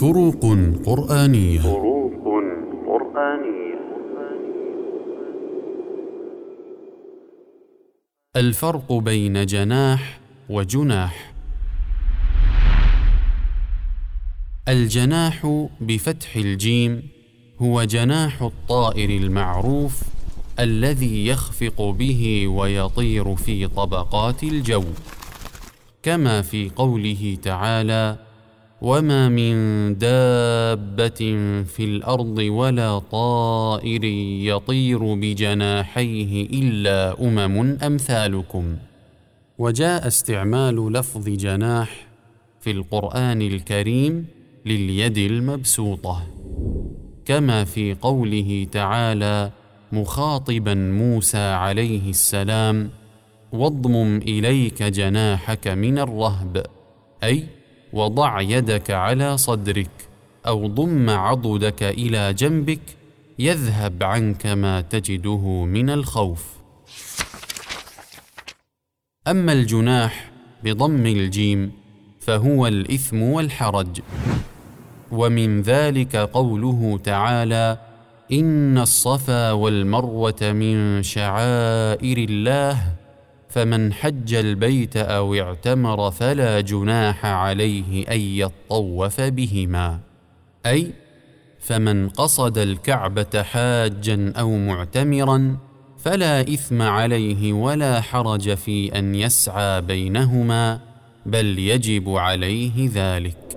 فروق قرآنية. فروق قرآنية. الفرق بين جناح وجناح. الجناح بفتح الجيم هو جناح الطائر المعروف الذي يخفق به ويطير في طبقات الجو. كما في قوله تعالى وما من دابه في الأرض ولا طائر يطير بجناحيه الا امم امثالكم. وجاء استعمال لفظ جناح في القران الكريم لليد المبسوطه. كما في قوله تعالى مخاطبا موسى عليه السلام واضمم اليك جناحك من الرهب أي وضع يدك على صدرك أو ضم عضدك إلى جنبك يذهب عنك ما تجده من الخوف. أما الجناح بضم الجيم فهو الإثم والحرج. ومن ذلك قوله تعالى إن الصفا والمروة من شعائر الله فمن حج البيت أو اعتمر فلا جناح عليه أن يطوف بهما. أي فمن قصد الكعبة حاجا أو معتمرا فلا إثم عليه ولا حرج في أن يسعى بينهما بل يجب عليه ذلك.